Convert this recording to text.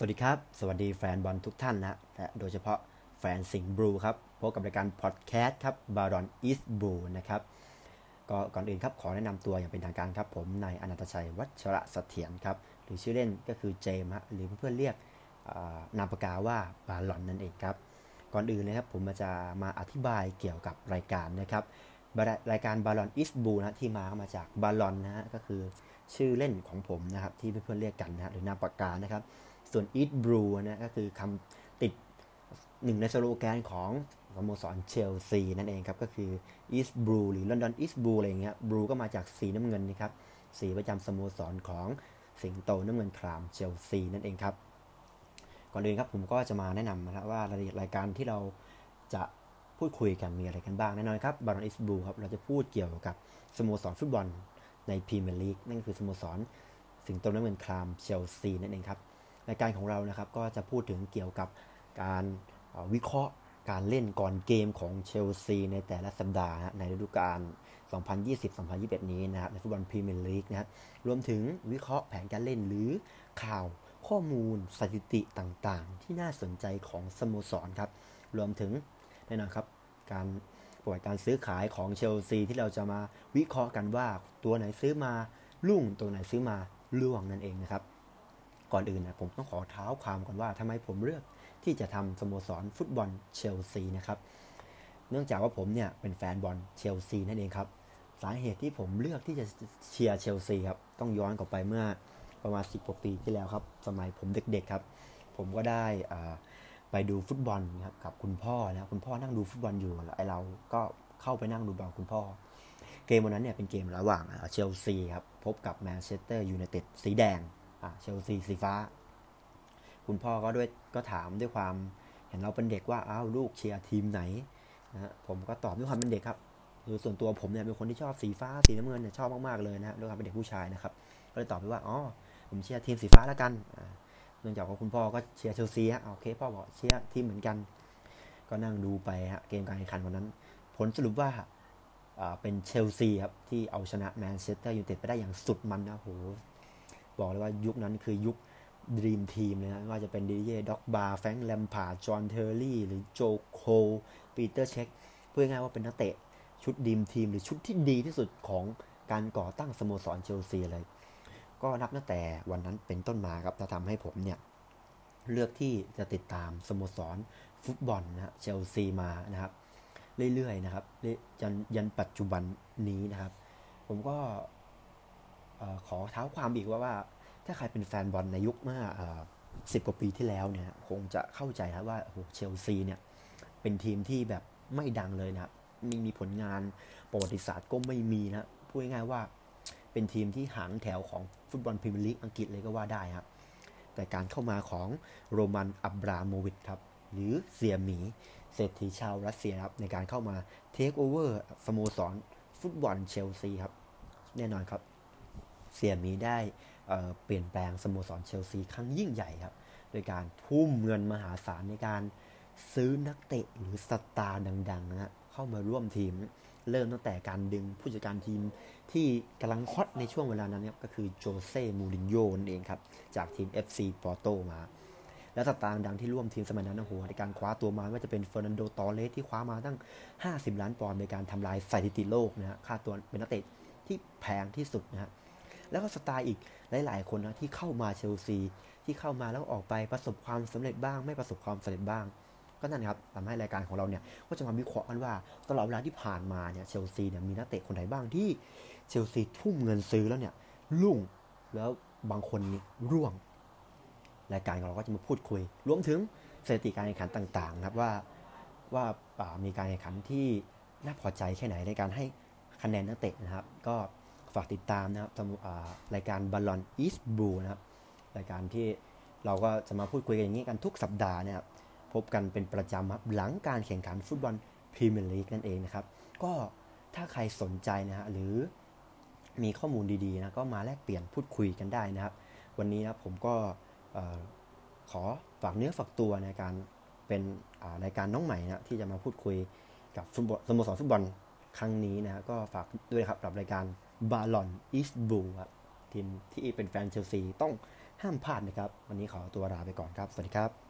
สวัสดีครับ สวัสดีแฟนบอลทุกท่านนะและโดยเฉพาะแฟนสิงห์บลูครับพบกับรายการพอดแคสต์ครับบารอน is Blue นะครับก็ก่อนอื่นครับขอแนะนำตัวอย่างเป็นทางการครับผมนายอนันตชัยวัชระเสถียรครับหรือชื่อเล่นก็คือเจมส์หรือเพื่อนเรียกนามปากกาว่าบารอนนั่นเองครับ ก่อนอื่นนะครับผมจะมาอธิบายเกี่ยวกับรายการนะครับรายการบารอน is Blue นะที่มามาจากบารอนนะฮะก็คือชื่อเล่นของผมนะครับที่เพื่อนๆเรียกกันนะหรือนามปากกานะครับ ส่วน Eat Brew นะก็คือคำติดหนึ่งในสโลแกนของสโมสรเชลซีนั่นเองครับ ก็คือ East Brew หรือ London East Brew อะไรเงี้ย Brew ก็มาจากสีน้ำเงินนะครับ สีประจำสโมสรของสิงโตน้ำเงินครามเชลซีนั่นเองครับ ก่อนอื่นครับผมก็จะมาแนะนำนะว่ารายละเอียดรายการที่เราจะพูดคุยกันมีอะไรกันบ้างแน่นอนครับบารอนอิสบูครับเราจะพูดเกี่ยวกับสโมสรฟุตบอลในพรีเมียร์ลีกนั่นคือสโมสรสิงโตน้ำเงินครามเชลซีนั่นเองครับ รายการของเรานะครับก็จะพูดถึงเกี่ยวกับการวิเคราะห์การเล่นก่อนเกมของเชลซีในแต่ละสัปดาห์ในฤดูกาล 2020-2021 นี้นะครับในฟุตบอลพรีเมียร์ลีกนะครับรวมถึงวิเคราะห์แผนการเล่นหรือข่าวข้อมูลสถิติต่างๆ ที่น่าสนใจของสโมสรครับ รวมถึงแน่นอนครับ การประวัติการซื้อขายของเชลซีที่เราจะมาวิเคราะห์กันว่าตัวไหนซื้อมาลุ่งตัวไหนซื้อมาล่วงนั่นเองนะครับ ก่อนอื่นนะผมต้องขอเท้าความก่อนว่าทำไมผมเลือกที่จะทำสโมสรฟุตบอลเชลซีนะครับเนื่องจากว่าผมเนี่ยเป็นแฟนบอลเชลซีนั่นเองครับสาเหตุที่ผมเลือกที่จะเชียร์เชลซีครับต้องย้อนกลับไปเมื่อประมาณ 10กว่าปีที่แล้วครับ สมัยผมเด็กๆครับ ผมก็ได้ไปดูฟุตบอลครับกับคุณพ่อนะคุณพ่อนั่งดูฟุตบอลอยู่ไอเราก็เข้าไปนั่งดูบอลคุณพ่อ เกมวันนั้นเนี่ยเป็นเกมระหว่างเชลซีครับพบกับแมนเชสเตอร์ยูไนเต็ดสีแดง เชลซีสีฟ้า คุณพ่อก็ด้วยก็ถามด้วยความเห็นเราเป็นเด็กว่าอ้าวลูกเชียร์ทีมไหนนะผมก็ตอบด้วยความเป็นเด็กครับคือส่วนตัวผมเนี่ยเป็นคนที่ชอบสีฟ้าสีน้ำเงินเนี่ยชอบมากๆเลยนะด้วยความเป็นเด็กผู้ชายนะครับก็เลยตอบไปว่าอ๋อผมเชียร์ทีมสีฟ้าแล้วกันเนื่องจากว่าคุณพ่อก็เชียร์เชลซีฮะโอเคพ่อบอกเชียร์ทีมเหมือนกัน ก็นั่งดูไปฮะเกมการแข่งขันวันนั้น ผลสรุปว่าเป็นเชลซีครับที่เอาชนะแมนเชสเตอร์ยูไนเต็ดไปได้อย่างสุดมันนะโห บอกเลยว่ายุคนั้นคือยุคดีมทีมเลยนะว่าจะเป็นดีเจด็อกบาร์แฟงแลมพาจอห์นเทอร์รี่ หรือโจโคปีเตอร์เช็คเพื่อง่ายว่าเป็นนักเตะชุดดีมทีม หรือชุดที่ดีที่สุดของการก่อตั้งสโมสรเชลซีเลย ก็นับตั้งแต่วันนั้นเป็นต้นมาครับจะทำให้ผมเนี่ย เลือกที่จะติดตามสโมสรฟุตบอลนะเชลซีมานะครับ เรื่อยๆนะครับยันยันปัจจุบันนี้นะครับ ผมก็ ขอเท้าความอีกว่าว่า ถ้าใครเป็นแฟนบอลในยุคเมื่อสิบกว่าปีที่แล้วเนี่ยคงจะเข้าใจครับว่าโอ้เชลซีเนี่ยเป็นทีมที่แบบไม่ดังเลยนะมีมีผลงานประวัติศาสตร์ก็ไม่มีนะพูดง่ายๆว่าเป็นทีมที่หางแถวของฟุตบอลพรีเมียร์ลีกอังกฤษเลยก็ว่าได้ครับแต่การเข้ามาของโรมันอับราโมวิชครับหรือเสี่ยหมีเศรษฐีชาวรัสเซียครับในการเข้ามาเทคโอเวอร์สโมสรฟุตบอลเชลซีครับ แน่นอนครับ เสี่ยหมีได้เปลี่ยนแปลงสโมสรเชลซีครั้งยิ่งใหญ่ครับ โดยการทุ่มเงินมหาศาลในการซื้อนักเตะหรือสตาร์ดังๆนะฮะเข้ามาร่วมทีม เริ่มตั้งแต่การดึงผู้จัดการทีมที่กำลัง hot ในช่วงเวลานั้นครับก็คือโจเซ่มูรินโญ่นั่นเองครับ จากทีม FC ปอร์โตมา และสตาร์ดังที่ร่วมทีมสมัยนั้นโอ้โหในการคว้าตัวมาว่าจะเป็นเฟอร์นันโดตอร์เรสที่คว้ามาตั้ง 50 ล้านปอนด์ในการทำลายสถิติโลกนะฮะค่าตัวเป็นนักเตะที่แพงที่สุดนะฮะ แล้วก็สไตล์อีกหลาย ๆ คนนะที่เข้ามาเชลซีที่เข้ามาแล้วออกไปประสบความสำเร็จบ้าง ไม่ประสบความสำเร็จบ้าง ก็นั่นครับทำให้รายการของเราเนี่ยก็จะมาวิเคราะห์กันว่าตลอดเวลาที่ผ่านมาเนี่ยเชลซีเนี่ยมีนักเตะคนไหนบ้างที่เชลซีทุ่มเงินซื้อแล้วเนี่ยลุ่งแล้วบางคนร่วง รายการของเราก็จะมาพูดคุย รวมถึงสถิติการแข่งขันต่าง ๆ ครับว่าว่ามีการแข่งขันที่น่าพอใจแค่ไหนในการให้คะแนนนักเตะนะครับ ก็ากติดตามนะครับรายการบอลลอนอีสบูนะครับ รายการที่เราก็จะมาพูดคุยกันอย่างนี้กันทุกสัปดาห์นะครับ พบกันเป็นประจำครับหลังการแข่งขันฟุตบอลพรีเมียร์ลีกนั่นเองนะครับ ก็ถ้าใครสนใจนะฮะหรือมีข้อมูลดีๆนะก็มาแลกเปลี่ยนพูดคุยกันได้นะครับ วันนี้นะผมก็ขอฝากเนื้อฝากตัวในการเป็นรายการน้องใหม่นะที่จะมาพูดคุยกับฟุตบอลสโมสรฟุตบอล ครั้งนี้นะก็ฝากด้วยครับกับรายการบาลอนอีสบูครับทีมที่เป็นแฟนเชลซีต้องห้ามพลาดนะครับ วันนี้ขอตัวลาไปก่อนครับ สวัสดีครับ